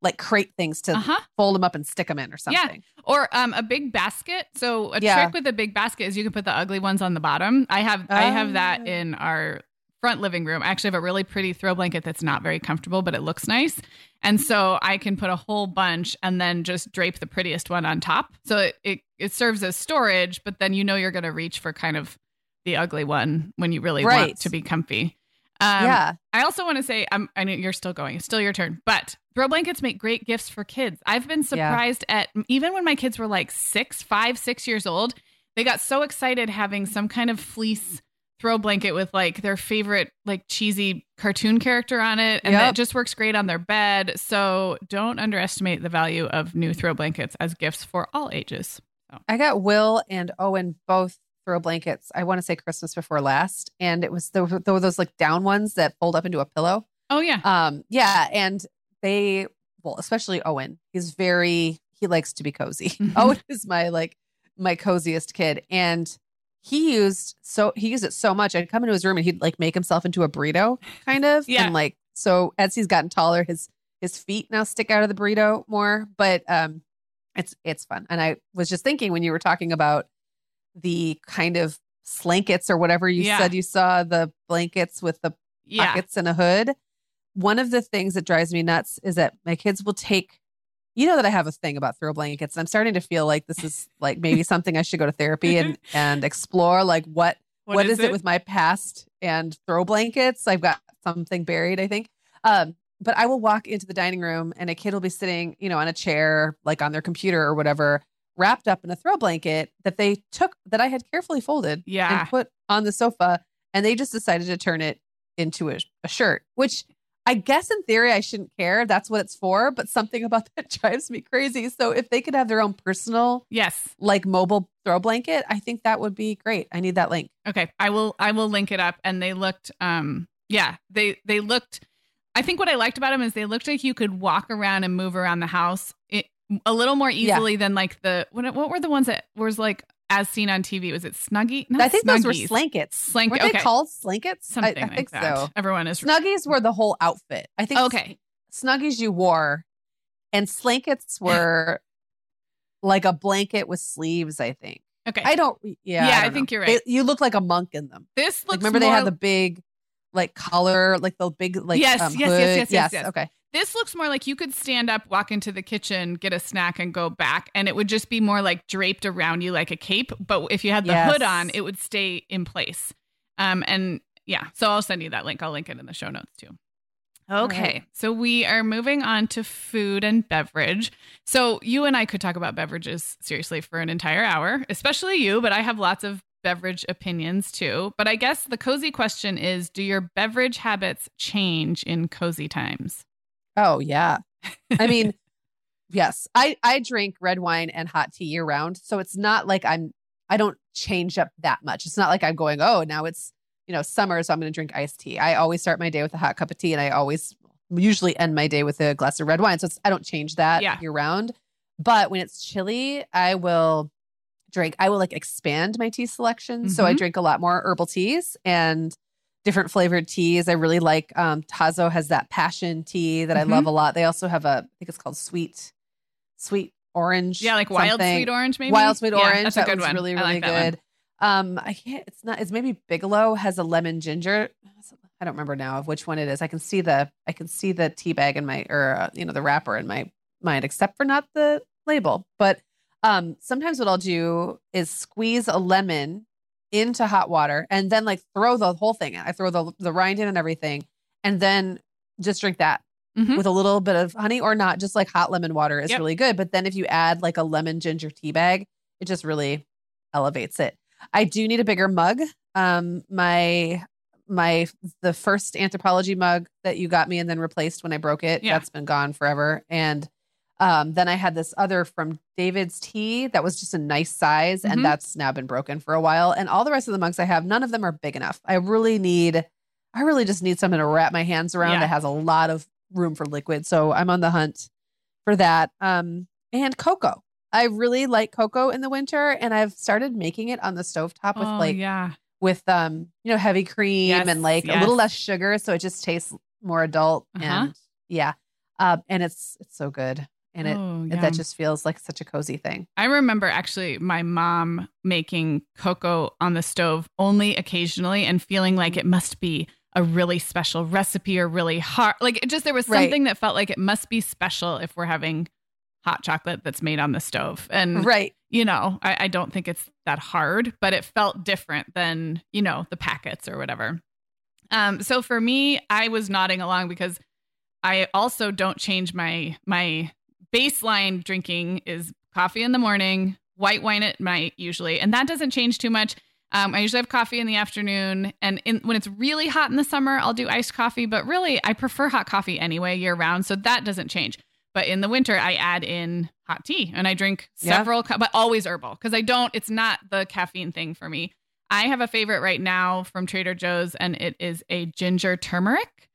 like crate things to Uh huh. fold them up and stick them in or something. Yeah. Or um, a big basket. So a Yeah. trick with a big basket is you can put the ugly ones on the bottom. I have I have that Ah. in our front living room. I actually have a really pretty throw blanket that's not very comfortable, but it looks nice. And so I can put a whole bunch and then just drape the prettiest one on top. So it it, it serves as storage, but then you know you're going to reach for kind of the ugly one when you really Right. want to be comfy. Um, yeah, I also want to say, I'm, I know you're still going. It's still your turn. But throw blankets make great gifts for kids. I've been surprised at even when my kids were like six, five, six years old, they got so excited having some kind of fleece throw blanket with like their favorite like cheesy cartoon character on it and Yep. that just works great on their bed so don't underestimate the value of new throw blankets as gifts for all ages I got Will and Owen both throw blankets. I want to say Christmas before last, and it was there were, those like down ones that fold up into a pillow. Oh yeah. Um, yeah, and they well, especially Owen. He's very he likes to be cozy. Mhm. Owen is my like my coziest kid, and he used so he used it so much. I'd come into his room and he'd like make himself into a burrito, kind of. Yeah. And like so, as he's gotten taller, his his feet now stick out of the burrito more. But um, it's it's fun. And I was just thinking when you were talking about the kind of slankets or whatever you Yeah. said you saw the blankets with the Yeah. pockets and a hood. One of the things that drives me nuts is that my kids will take, you know, that I have a thing about throw blankets. And I'm starting to feel like this is like maybe something I should go to therapy and, and explore like what, what is, it? with my past and throw blankets? I've got something buried, I think. Um, but I will walk into the dining room and a kid will be sitting, you know, on a chair, like on their computer or whatever, wrapped up in a throw blanket that they took that I had carefully folded Yeah. and put on the sofa. And they just decided to turn it into a, a shirt, which I guess in theory I shouldn't care. That's what it's for. But something about that drives me crazy. So if they could have their own personal, Yes. like mobile throw blanket, I think that would be great. I need that link. Okay. I will I will link it up and they looked um yeah, they they looked I think what I liked about them is they looked like you could walk around and move around the house it, a little more Yeah. easily than like the what what were the ones that was like as seen on TV? Was it Snuggie? Not I think those were Snuggies. slankets. Slank- Were they okay. called slankets? Something I, I think like that. so. Everyone is Snuggies were the whole outfit. I think okay. snuggies you wore and slankets were like a blanket with sleeves, I think. Okay. I don't yeah. Yeah, I don't think know. you're right. They- you look like a monk in them. this looks Like remember they had the big like collar, like the big like Yes, um, yes, yes, yes, yes, yes. Okay. This looks more like you could stand up, walk into the kitchen, get a snack, and go back, and it would just be more like draped around you like a cape. But if you had the Yes. hood on, it would stay in place. Um, and yeah, so I'll send you that link. I'll link it in the show notes too. Okay, right. so we are moving on to food and beverage. So you and I could talk about beverages seriously for an entire hour, especially you, but I have lots of beverage opinions too. But I guess the cozy question is do your beverage habits change in cozy times? Oh yeah. I mean, yes. I I drink red wine and hot tea year round, so it's not like I'm I don't change up that much. It's not like I'm going, "Oh, now it's, you know, summer, so I'm going to drink iced tea." I always start my day with a hot cup of tea and I always usually end my day with a glass of red wine. So it's, I don't change that Yeah. year round. But when it's chilly, I will drink I will like expand my tea selection. So I Mhm. drink a lot more herbal teas and different flavored teas. I really like um Tazo has that passion tea that I Mhm. love a lot. They also have a I think it's called sweet sweet orange. Yeah, like wild something. sweet orange, maybe. Wild sweet Yeah, orange. That's a good one. really I really like good. Um I can't it's not it's maybe Bigelow has a lemon ginger. I don't remember now of which one it is. I can see the I can see the tea bag in my or uh, you know the wrapper in my mind except for not the label. But um sometimes what I'll do is squeeze a lemon into hot water and then like throw the whole thing in. I throw the the rind in and everything and then just drink that Mhm. with a little bit of honey or not just like hot lemon water is Yep. really good but then if you add like a lemon ginger tea bag it just really elevates it i do need a bigger mug um my my the first Anthropologie mug that you got me and then replaced when i broke it Yeah. that's been gone forever and um then i had this other from DavidsTea that was just a nice size Mhm. and that's now been broken for a while and all the rest of the mugs i have none of them are big enough i really need i really just need something to wrap my hands around Yeah. that has a lot of room for liquid so i'm on the hunt for that um and cocoa i really like cocoa in the winter and i've started making it on the stovetop with oh, like yeah. with um you know heavy cream Yes, and like a little less sugar so it just tastes more adult Uh-huh. and yeah um and it's it's so good and it oh, yeah. that just feels like such a cozy thing I remember actually my mom making cocoa on the stove only occasionally and feeling like it must be a really special recipe or really hard. Like it just, there was Right. something that felt like it must be special if we're having hot chocolate that's made on the stove. And, right you know, I, I don't think it's that hard, but it felt different than, you know, the packets or whatever. Um, so for me, I was nodding along because I also don't change my my baseline drinking is coffee in the morning, white wine at night usually, and that doesn't change too much. Um, I usually have coffee in the afternoon, and in, when it's really hot in the summer, I'll do iced coffee. But really, I prefer hot coffee anyway year round, so that doesn't change. But in the winter, I add in hot tea and I drink Yeah. several, cu- but always herbal because I don't, it's not the caffeine thing for me. I have a favorite right now from Trader Joe's and it is a ginger turmeric.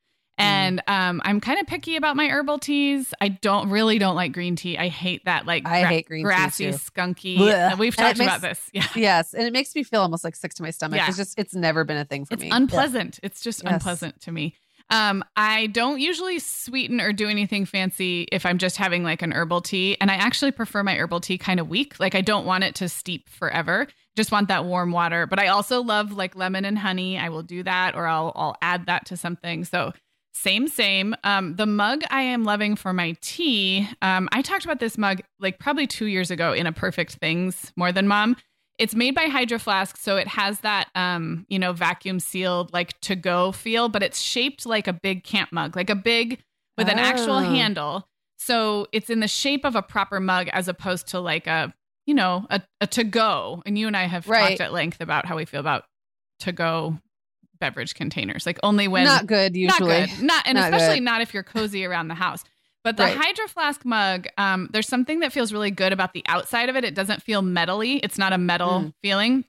And um, I'm kind of picky about my herbal teas. I don't really don't like green tea. I hate that like I hate green grassy, skunky. Blech. And We've talked about this. Yeah. Yes, and it makes me feel almost like sick to my stomach. Yeah. It's just it's never been a thing for me. it's me. unpleasant. It's just Yes. unpleasant to me. Um, I don't usually sweeten or do anything fancy if I'm just having like an herbal tea. And I actually prefer my herbal tea kind of weak. Like I don't want it to steep forever. Just want that warm water. But I also love like lemon and honey. I will do that or I'll I'll add that to something. So same, same. Um, the mug I am loving for my tea. Um, I talked about this mug like probably two years ago in a Perfect Things More Than Mom. It's made by Hydro Flask, so it has that um, you know, vacuum sealed like to go feel, but it's shaped like a big camp mug, like a big with an actual Oh. handle. So it's in the shape of a proper mug as opposed to like a, you know, a, a to go. And you and I have Right. talked at length about how we feel about to go beverage containers. Like only when not good usually. not good. Not and Not especially good. not if you're cozy around the house. But the Right. Hydro Flask mug, um, there's something that feels really good about the outside of it. It doesn't feel metally. It's not a metal Mm. feeling.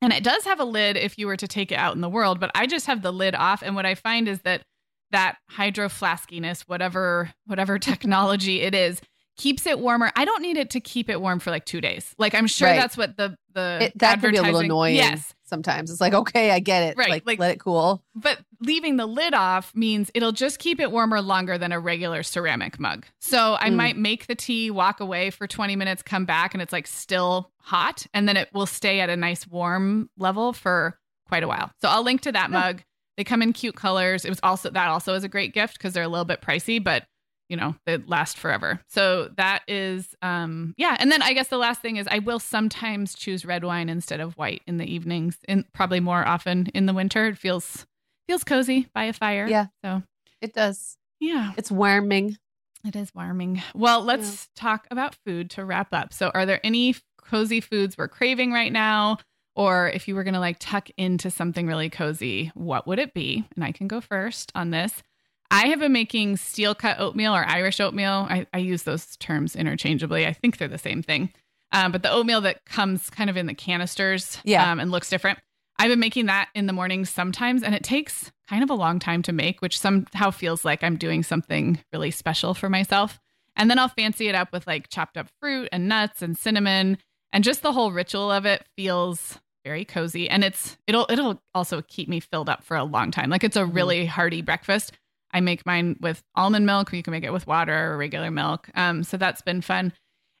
And it does have a lid if you were to take it out in the world, but I just have the lid off. And what I find is that that hydro flaskiness, whatever whatever technology it is, keeps it warmer. I don't need it to keep it warm for like two days. Like I'm sure Right. that's what the the It, that could be a little advertising- annoying. Yes, sometimes it's like okay, I get it. Right, like, like- let it cool. but leaving the lid off means it'll just keep it warmer longer than a regular ceramic mug. So I Mm. might make the tea, walk away for 20 minutes, come back, and it's like still hot. And then it will stay at a nice warm level for quite a while. So I'll link to that Yeah. mug. They come in cute colors. It was also that also is a great gift because they're a little bit pricey, but you know, they last forever. So that is um yeah. And then I guess the last thing is I will sometimes choose red wine instead of white in the evenings and probably more often in the winter. It feels feels cozy by a fire. Yeah. So It does. yeah, It's warming. it is warming. Well, let's talk about food to wrap up. So are there any cozy foods we're craving right now? Or if you were gonna like tuck into something really cozy, what would it be? And I can go first on this. I have been making steel cut oatmeal or Irish oatmeal. I, I use those terms interchangeably. I think they're the same thing. Um, but the oatmeal that comes kind of in the canisters Yeah. um, and looks different. I've been making that in the mornings sometimes, and it takes kind of a long time to make, which somehow feels like I'm doing something really special for myself. And then I'll fancy it up with like chopped up fruit and nuts and cinnamon, and just the whole ritual of it feels very cozy. And it's it'll it'll also keep me filled up for a long time. Like it's a really hearty breakfast. I make mine with almond milk. You can make it with water or regular milk. Um, so that's been fun.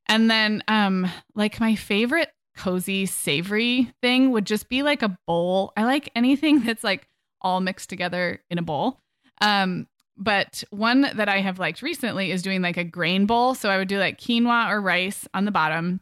And then um, like my favorite cozy savory thing would just be like a bowl. I like anything that's like all mixed together in a bowl. Um, but one that I have liked recently is doing like a grain bowl. So I would do like quinoa or rice on the bottom,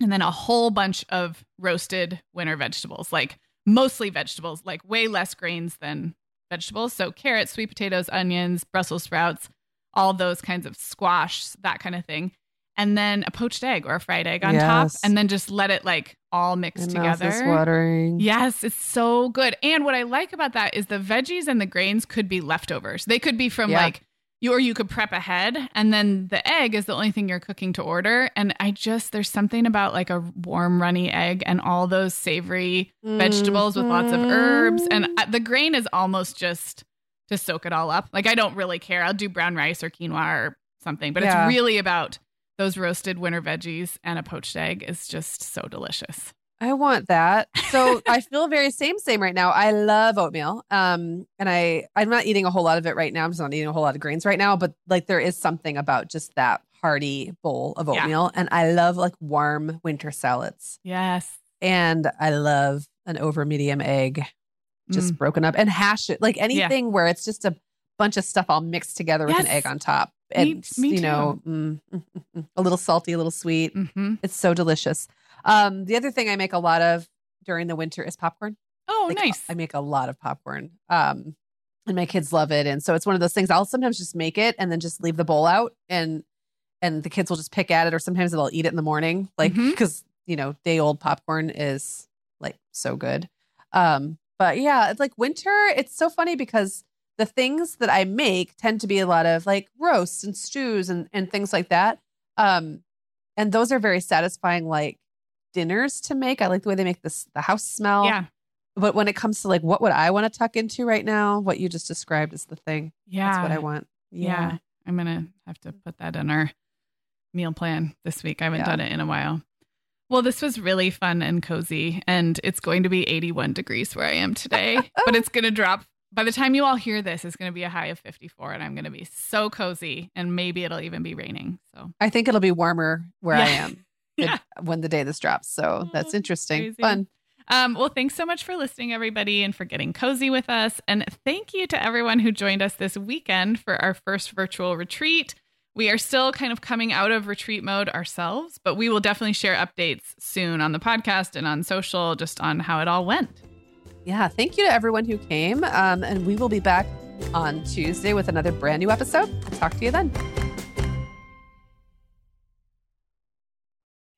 and then a whole bunch of roasted winter vegetables, like mostly vegetables, like way less grains than vegetables. So carrots, sweet potatoes, onions, Brussels sprouts, all those kinds of squash, that kind of thing. And then a poached egg or a fried egg on top, and then just let it like all mix My mouth is together. watering. Yes, it's so good. And what I like about that is the veggies and the grains could be leftovers. They could be from Yeah. like you or you could prep ahead and then the egg is the only thing you're cooking to order and I just there's something about like a warm runny egg and all those savory vegetables with lots of herbs and Mm-hmm. The grain is almost just to soak it all up. Like I don't really care. I'll do brown rice or quinoa or something, but Yeah. it's really about those roasted winter veggies and a poached egg is just so delicious. I want that. So I feel very same same right now. I love oatmeal. Um and I I'm not eating a whole lot of it right now. I'm just not eating a whole lot of grains right now, but like there is something about just that hearty bowl of Yeah. oatmeal and I love like warm winter salads. Yes. And I love an over medium egg just Mm. broken up and hash it. Like anything where it's just a bunch of stuff all mixed together with an egg on top. Me- And me you know, mm, mm, mm, mm, a little salty, a little sweet. hmm It's so delicious. Um, the other thing I make a lot of during the winter is popcorn. Oh, Like, nice. I make a lot of popcorn. Um, and my kids love it. And so it's one of those things I'll sometimes just make it and then just leave the bowl out and and the kids will just pick at it or sometimes they'll eat it in the morning. Like because you know, day old popcorn is like so good. Um, but yeah, it's like winter, it's so funny because the things that I make tend to be a lot of like roasts and stews and, and things like that. Um, and those are very satisfying, like dinners to make. I like the way they make this the house smell. Yeah. But when it comes to like what would I want to tuck into right now, what you just described is the thing. Yeah. That's what I want. Yeah. I'm going to have to put that in our meal plan this week. I haven't Yeah. done it in a while. Well, this was really fun and cozy, and it's going to be 81 degrees where I am today, but it's going to drop. By the time you all hear this, it's going to be a high of 54, and I'm going to be so cozy, and maybe it'll even be raining. So, I think it'll be warmer where I am Yeah. when the day this drops. So that's Oh, interesting. crazy. Fun. Um, well, thanks so much for listening, everybody, and for getting cozy with us. And thank you to everyone who joined us this weekend for our first virtual retreat. We are still kind of coming out of retreat mode ourselves, but we will definitely share updates soon on the podcast and on social just on how it all went. Yeah. Thank you to everyone who came. Um, and we will be back on Tuesday with another brand new episode. Talk to you then.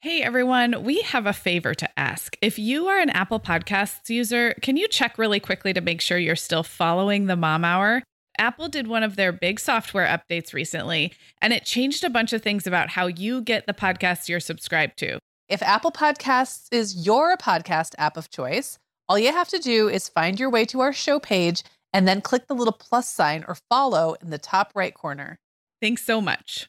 Hey everyone, we have a favor to ask. If you are an Apple Podcasts user, can you check really quickly to make sure you're still following the Mom Hour? Apple did one of their big software updates recently, and it changed a bunch of things about how you get the podcasts you're subscribed to. If Apple Podcasts is your podcast app of choice, all you have to do is find your way to our show page and then click the little plus sign or follow in the top right corner. Thanks so much.